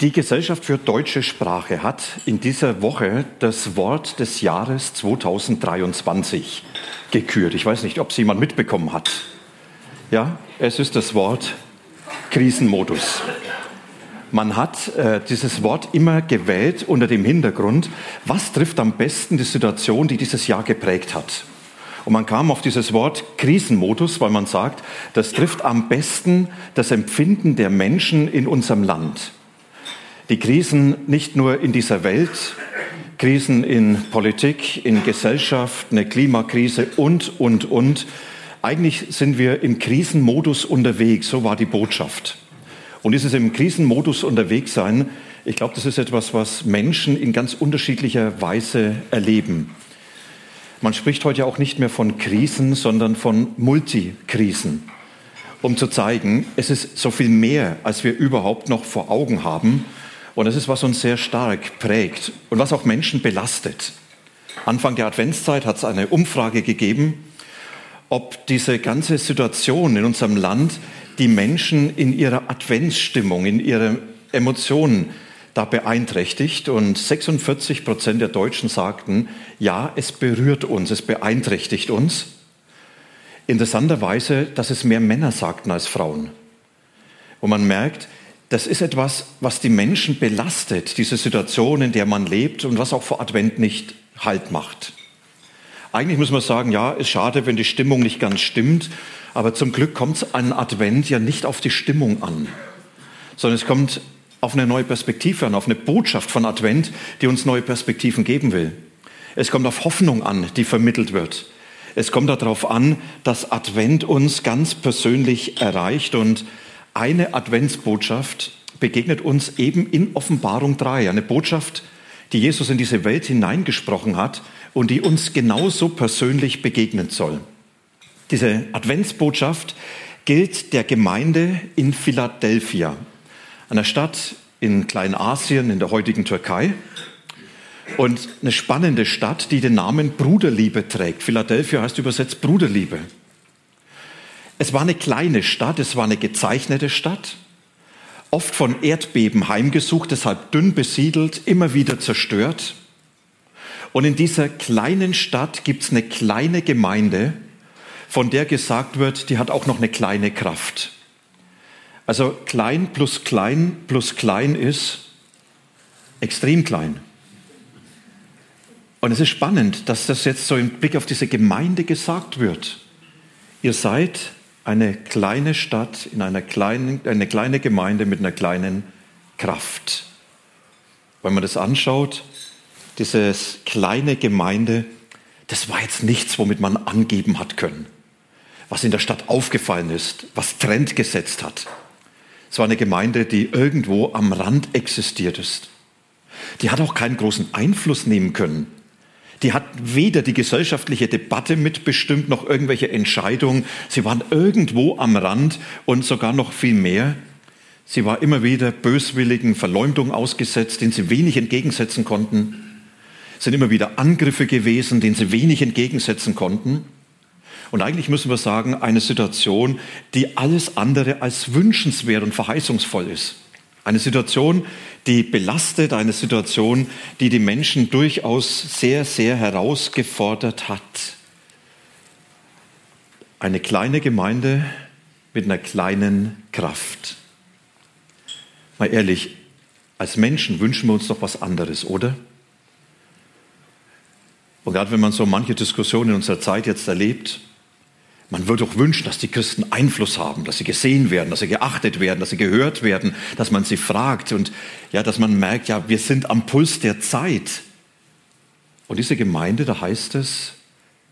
Die Gesellschaft für deutsche Sprache hat in dieser Woche das Wort des Jahres 2023 gekürt. Ich weiß nicht, ob es jemand mitbekommen hat. Ja, es ist das Wort Krisenmodus. Man hat äh, dieses Wort immer gewählt unter dem Hintergrund, was trifft am besten die Situation, die dieses Jahr geprägt hat. Und man kam auf dieses Wort Krisenmodus, weil man sagt, das trifft am besten das Empfinden der Menschen in unserem Land. Die Krisen nicht nur in dieser Welt, Krisen in Politik, in Gesellschaft, eine Klimakrise und, und, und. Eigentlich sind wir im Krisenmodus unterwegs, so war die Botschaft. Und dieses im Krisenmodus unterwegs sein, ich glaube, das ist etwas, was Menschen in ganz unterschiedlicher Weise erleben. Man spricht heute auch nicht mehr von Krisen, sondern von Multikrisen, um zu zeigen, es ist so viel mehr, als wir überhaupt noch vor Augen haben. Und das ist, was uns sehr stark prägt und was auch Menschen belastet. Anfang der Adventszeit hat es eine Umfrage gegeben, ob diese ganze Situation in unserem Land die Menschen in ihrer Adventsstimmung, in ihrer Emotionen da beeinträchtigt. Und 46 Prozent der Deutschen sagten, ja, es berührt uns, es beeinträchtigt uns. Interessanterweise, dass es mehr Männer sagten als Frauen. Und man merkt, das ist etwas, was die Menschen belastet, diese Situation, in der man lebt und was auch vor Advent nicht Halt macht. Eigentlich muss man sagen, ja, ist schade, wenn die Stimmung nicht ganz stimmt, aber zum Glück kommt es an Advent ja nicht auf die Stimmung an, sondern es kommt auf eine neue Perspektive an, auf eine Botschaft von Advent, die uns neue Perspektiven geben will. Es kommt auf Hoffnung an, die vermittelt wird. Es kommt darauf an, dass Advent uns ganz persönlich erreicht und eine Adventsbotschaft begegnet uns eben in Offenbarung 3. Eine Botschaft, die Jesus in diese Welt hineingesprochen hat und die uns genauso persönlich begegnen soll. Diese Adventsbotschaft gilt der Gemeinde in Philadelphia, einer Stadt in Kleinasien in der heutigen Türkei. Und eine spannende Stadt, die den Namen Bruderliebe trägt. Philadelphia heißt übersetzt Bruderliebe. Es war eine kleine Stadt, es war eine gezeichnete Stadt, oft von Erdbeben heimgesucht, deshalb dünn besiedelt, immer wieder zerstört. Und in dieser kleinen Stadt gibt es eine kleine Gemeinde, von der gesagt wird, die hat auch noch eine kleine Kraft. Also klein plus klein plus klein ist extrem klein. Und es ist spannend, dass das jetzt so im Blick auf diese Gemeinde gesagt wird. Ihr seid eine kleine Stadt, in einer kleinen, eine kleine Gemeinde mit einer kleinen Kraft. Wenn man das anschaut, diese kleine Gemeinde, das war jetzt nichts, womit man angeben hat können, was in der Stadt aufgefallen ist, was Trend gesetzt hat. Es war eine Gemeinde, die irgendwo am Rand existiert ist. Die hat auch keinen großen Einfluss nehmen können die hat weder die gesellschaftliche Debatte mitbestimmt noch irgendwelche Entscheidungen. Sie waren irgendwo am Rand und sogar noch viel mehr. Sie war immer wieder böswilligen Verleumdungen ausgesetzt, denen sie wenig entgegensetzen konnten. Es sind immer wieder Angriffe gewesen, denen sie wenig entgegensetzen konnten. Und eigentlich müssen wir sagen, eine Situation, die alles andere als wünschenswert und verheißungsvoll ist. Eine Situation, die belastet, eine Situation, die die Menschen durchaus sehr, sehr herausgefordert hat. Eine kleine Gemeinde mit einer kleinen Kraft. Mal ehrlich, als Menschen wünschen wir uns doch was anderes, oder? Und gerade wenn man so manche Diskussionen in unserer Zeit jetzt erlebt, man würde doch wünschen, dass die Christen Einfluss haben, dass sie gesehen werden, dass sie geachtet werden, dass sie gehört werden, dass man sie fragt und ja, dass man merkt, ja, wir sind am Puls der Zeit. Und diese Gemeinde, da heißt es,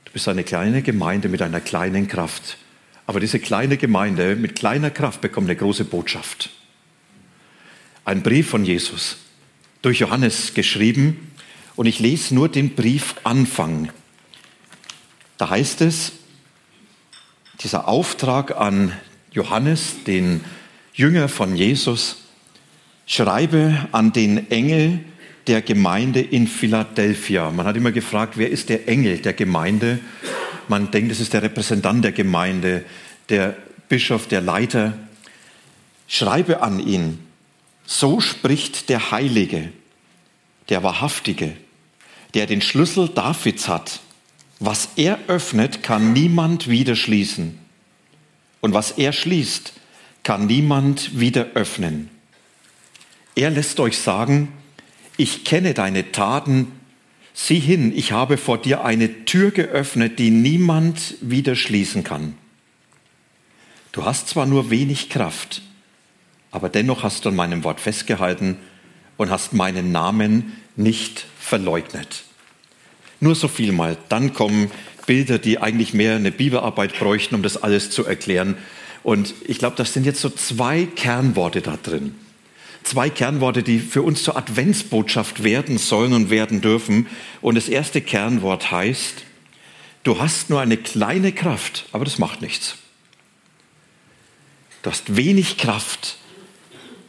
du bist eine kleine Gemeinde mit einer kleinen Kraft. Aber diese kleine Gemeinde mit kleiner Kraft bekommt eine große Botschaft. Ein Brief von Jesus, durch Johannes geschrieben, Und ich lese nur den Brief Anfang. Da heißt es, dieser Auftrag an Johannes, den Jünger von Jesus, schreibe an den Engel der Gemeinde in Philadelphia. Man hat immer gefragt, wer ist der Engel der Gemeinde? Man denkt, es ist der Repräsentant der Gemeinde, der Bischof, der Leiter. Schreibe an ihn, so spricht der Heilige, der Wahrhaftige, der den Schlüssel Davids hat. Was er öffnet, kann niemand wieder schließen. Und was er schließt, kann niemand wieder öffnen. Er lässt euch sagen, ich kenne deine Taten, sieh hin, ich habe vor dir eine Tür geöffnet, die niemand wieder schließen kann. Du hast zwar nur wenig Kraft, aber dennoch hast du an meinem Wort festgehalten und hast meinen Namen nicht verleugnet. Nur so viel mal, dann kommen Bilder, die eigentlich mehr eine Bibelarbeit bräuchten, um das alles zu erklären. Und ich glaube, das sind jetzt so zwei Kernworte da drin zwei Kernworte, die für uns zur Adventsbotschaft werden sollen und werden dürfen. Und das erste Kernwort heißt, du hast nur eine kleine Kraft, aber das macht nichts. Du hast wenig Kraft.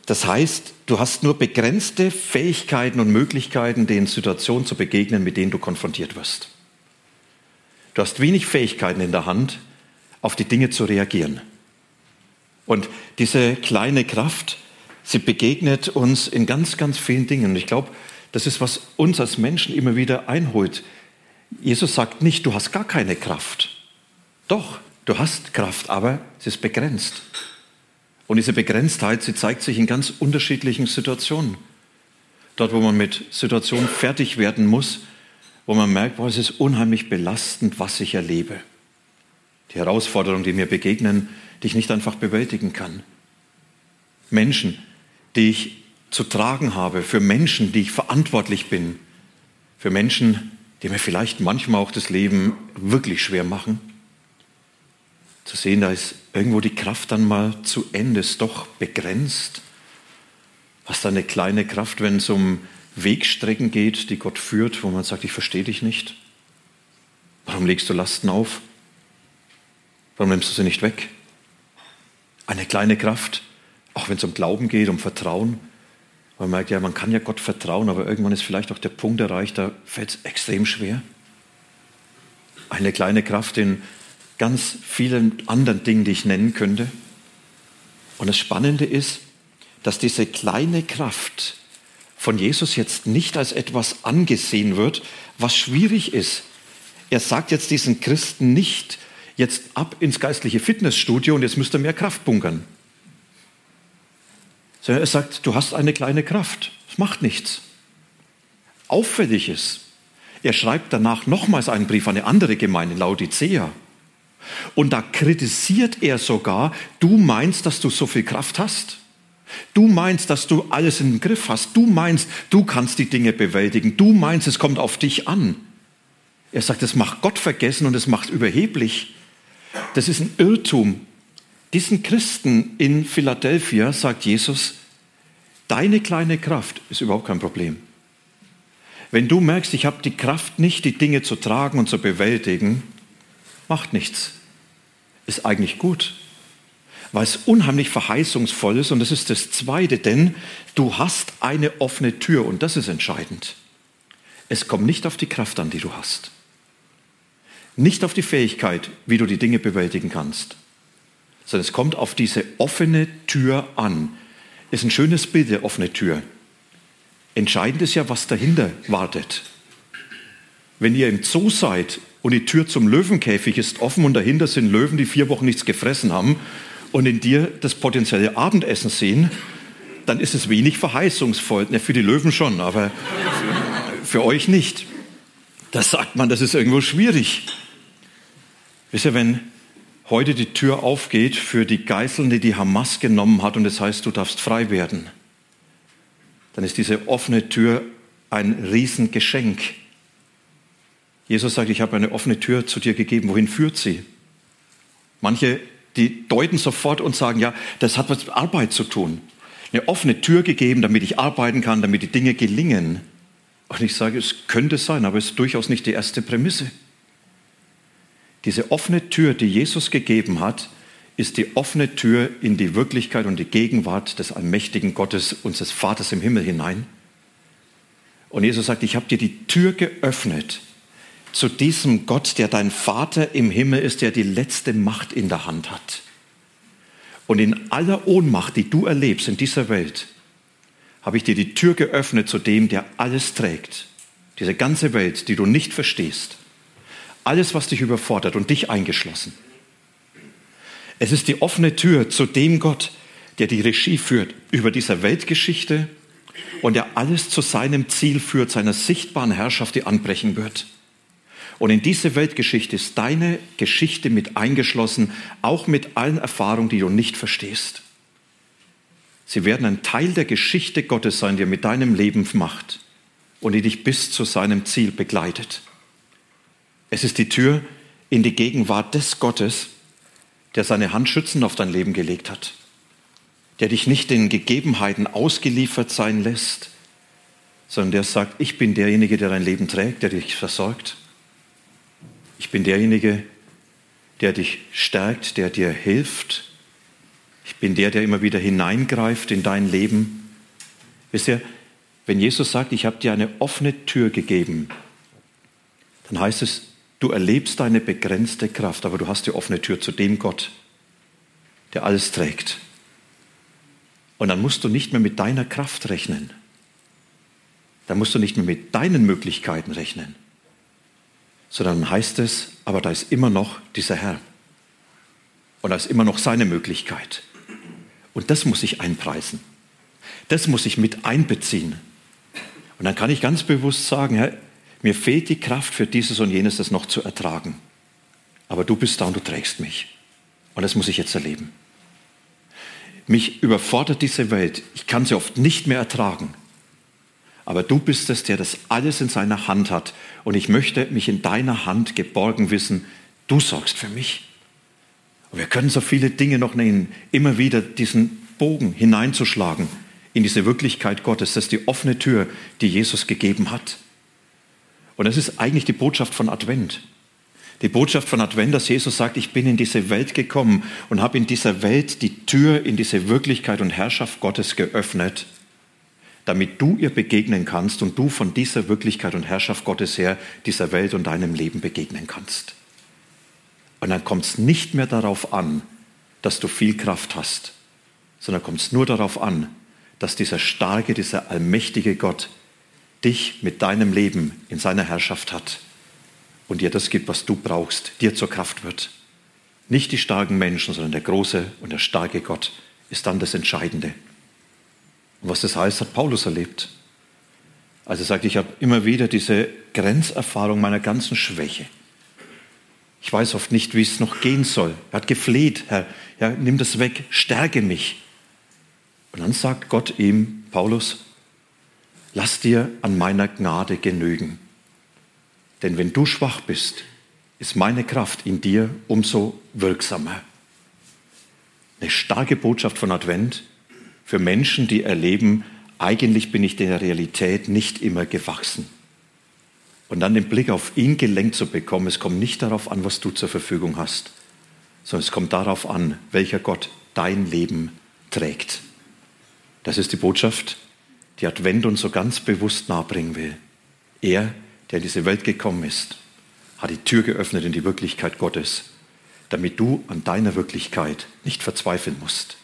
Das heißt, du hast nur begrenzte Fähigkeiten und Möglichkeiten, den Situationen zu begegnen, mit denen du konfrontiert wirst. Du hast wenig Fähigkeiten in der Hand, auf die Dinge zu reagieren. Und diese kleine Kraft, Sie begegnet uns in ganz, ganz vielen Dingen. Und ich glaube, das ist, was uns als Menschen immer wieder einholt. Jesus sagt nicht, du hast gar keine Kraft. Doch, du hast Kraft, aber sie ist begrenzt. Und diese Begrenztheit, sie zeigt sich in ganz unterschiedlichen Situationen. Dort, wo man mit Situationen fertig werden muss, wo man merkt, boah, es ist unheimlich belastend, was ich erlebe. Die Herausforderungen, die mir begegnen, die ich nicht einfach bewältigen kann. Menschen, die ich zu tragen habe, für Menschen, die ich verantwortlich bin, für Menschen, die mir vielleicht manchmal auch das Leben wirklich schwer machen. Zu sehen, da ist irgendwo die Kraft dann mal zu Ende, ist doch begrenzt. Was da eine kleine Kraft, wenn es um Wegstrecken geht, die Gott führt, wo man sagt, ich verstehe dich nicht. Warum legst du Lasten auf? Warum nimmst du sie nicht weg? Eine kleine Kraft, auch wenn es um Glauben geht, um Vertrauen. Man merkt ja, man kann ja Gott vertrauen, aber irgendwann ist vielleicht auch der Punkt erreicht, da fällt es extrem schwer. Eine kleine Kraft in ganz vielen anderen Dingen, die ich nennen könnte. Und das Spannende ist, dass diese kleine Kraft von Jesus jetzt nicht als etwas angesehen wird, was schwierig ist. Er sagt jetzt diesen Christen nicht, jetzt ab ins geistliche Fitnessstudio und jetzt müsst ihr mehr Kraft bunkern sondern er sagt, du hast eine kleine Kraft. Es macht nichts. Auffällig ist, er schreibt danach nochmals einen Brief an eine andere Gemeinde, Laodicea. Und da kritisiert er sogar, du meinst, dass du so viel Kraft hast. Du meinst, dass du alles im Griff hast. Du meinst, du kannst die Dinge bewältigen. Du meinst, es kommt auf dich an. Er sagt, es macht Gott vergessen und es macht überheblich. Das ist ein Irrtum. Diesen Christen in Philadelphia sagt Jesus, deine kleine Kraft ist überhaupt kein Problem. Wenn du merkst, ich habe die Kraft nicht, die Dinge zu tragen und zu bewältigen, macht nichts. Ist eigentlich gut, weil es unheimlich verheißungsvoll ist und das ist das Zweite, denn du hast eine offene Tür und das ist entscheidend. Es kommt nicht auf die Kraft an, die du hast. Nicht auf die Fähigkeit, wie du die Dinge bewältigen kannst sondern es kommt auf diese offene Tür an. Ist ein schönes Bild, der offene Tür. Entscheidend ist ja, was dahinter wartet. Wenn ihr im Zoo seid und die Tür zum Löwenkäfig ist offen und dahinter sind Löwen, die vier Wochen nichts gefressen haben und in dir das potenzielle Abendessen sehen, dann ist es wenig verheißungsvoll. Ja, für die Löwen schon, aber für euch nicht. Da sagt man, das ist irgendwo schwierig. Wisst ihr, wenn heute die Tür aufgeht für die Geiseln, die die Hamas genommen hat und das heißt, du darfst frei werden, dann ist diese offene Tür ein Riesengeschenk. Jesus sagt, ich habe eine offene Tür zu dir gegeben. Wohin führt sie? Manche, die deuten sofort und sagen, ja, das hat was mit Arbeit zu tun. Eine offene Tür gegeben, damit ich arbeiten kann, damit die Dinge gelingen. Und ich sage, es könnte sein, aber es ist durchaus nicht die erste Prämisse. Diese offene Tür, die Jesus gegeben hat, ist die offene Tür in die Wirklichkeit und die Gegenwart des allmächtigen Gottes, unseres Vaters im Himmel hinein. Und Jesus sagt, ich habe dir die Tür geöffnet zu diesem Gott, der dein Vater im Himmel ist, der die letzte Macht in der Hand hat. Und in aller Ohnmacht, die du erlebst in dieser Welt, habe ich dir die Tür geöffnet zu dem, der alles trägt. Diese ganze Welt, die du nicht verstehst. Alles, was dich überfordert und dich eingeschlossen. Es ist die offene Tür zu dem Gott, der die Regie führt über dieser Weltgeschichte und der alles zu seinem Ziel führt, seiner sichtbaren Herrschaft, die anbrechen wird. Und in diese Weltgeschichte ist deine Geschichte mit eingeschlossen, auch mit allen Erfahrungen, die du nicht verstehst. Sie werden ein Teil der Geschichte Gottes sein, die er mit deinem Leben macht und die dich bis zu seinem Ziel begleitet. Es ist die Tür in die Gegenwart des Gottes, der seine Hand schützend auf dein Leben gelegt hat, der dich nicht den Gegebenheiten ausgeliefert sein lässt, sondern der sagt, ich bin derjenige, der dein Leben trägt, der dich versorgt. Ich bin derjenige, der dich stärkt, der dir hilft. Ich bin der, der immer wieder hineingreift in dein Leben. Wisst ihr, wenn Jesus sagt, ich habe dir eine offene Tür gegeben, dann heißt es, du erlebst deine begrenzte Kraft, aber du hast die offene Tür zu dem Gott, der alles trägt. Und dann musst du nicht mehr mit deiner Kraft rechnen. Dann musst du nicht mehr mit deinen Möglichkeiten rechnen sondern heißt es, aber da ist immer noch dieser Herr. Und da ist immer noch seine Möglichkeit. Und das muss ich einpreisen. Das muss ich mit einbeziehen. Und dann kann ich ganz bewusst sagen, Herr, mir fehlt die Kraft für dieses und jenes, das noch zu ertragen. Aber du bist da und du trägst mich. Und das muss ich jetzt erleben. Mich überfordert diese Welt. Ich kann sie oft nicht mehr ertragen. Aber du bist es, der das alles in seiner Hand hat. Und ich möchte mich in deiner Hand geborgen wissen. Du sorgst für mich. Und wir können so viele Dinge noch nehmen, immer wieder diesen Bogen hineinzuschlagen in diese Wirklichkeit Gottes. Das ist die offene Tür, die Jesus gegeben hat. Und das ist eigentlich die Botschaft von Advent. Die Botschaft von Advent, dass Jesus sagt, ich bin in diese Welt gekommen und habe in dieser Welt die Tür in diese Wirklichkeit und Herrschaft Gottes geöffnet damit du ihr begegnen kannst und du von dieser Wirklichkeit und Herrschaft Gottes her dieser Welt und deinem Leben begegnen kannst. Und dann kommt es nicht mehr darauf an, dass du viel Kraft hast, sondern kommt es nur darauf an, dass dieser starke, dieser allmächtige Gott dich mit deinem Leben in seiner Herrschaft hat und dir das gibt, was du brauchst, dir zur Kraft wird. Nicht die starken Menschen, sondern der große und der starke Gott ist dann das Entscheidende. Und was das heißt, hat Paulus erlebt. Also er sagt, ich habe immer wieder diese Grenzerfahrung meiner ganzen Schwäche. Ich weiß oft nicht, wie es noch gehen soll. Er hat gefleht, Herr, ja, nimm das weg, stärke mich. Und dann sagt Gott ihm, Paulus, lass dir an meiner Gnade genügen. Denn wenn du schwach bist, ist meine Kraft in dir umso wirksamer. Eine starke Botschaft von Advent, für Menschen, die erleben, eigentlich bin ich der Realität nicht immer gewachsen. Und dann den Blick auf ihn gelenkt zu bekommen, es kommt nicht darauf an, was du zur Verfügung hast, sondern es kommt darauf an, welcher Gott dein Leben trägt. Das ist die Botschaft, die Advent uns so ganz bewusst nahebringen will. Er, der in diese Welt gekommen ist, hat die Tür geöffnet in die Wirklichkeit Gottes, damit du an deiner Wirklichkeit nicht verzweifeln musst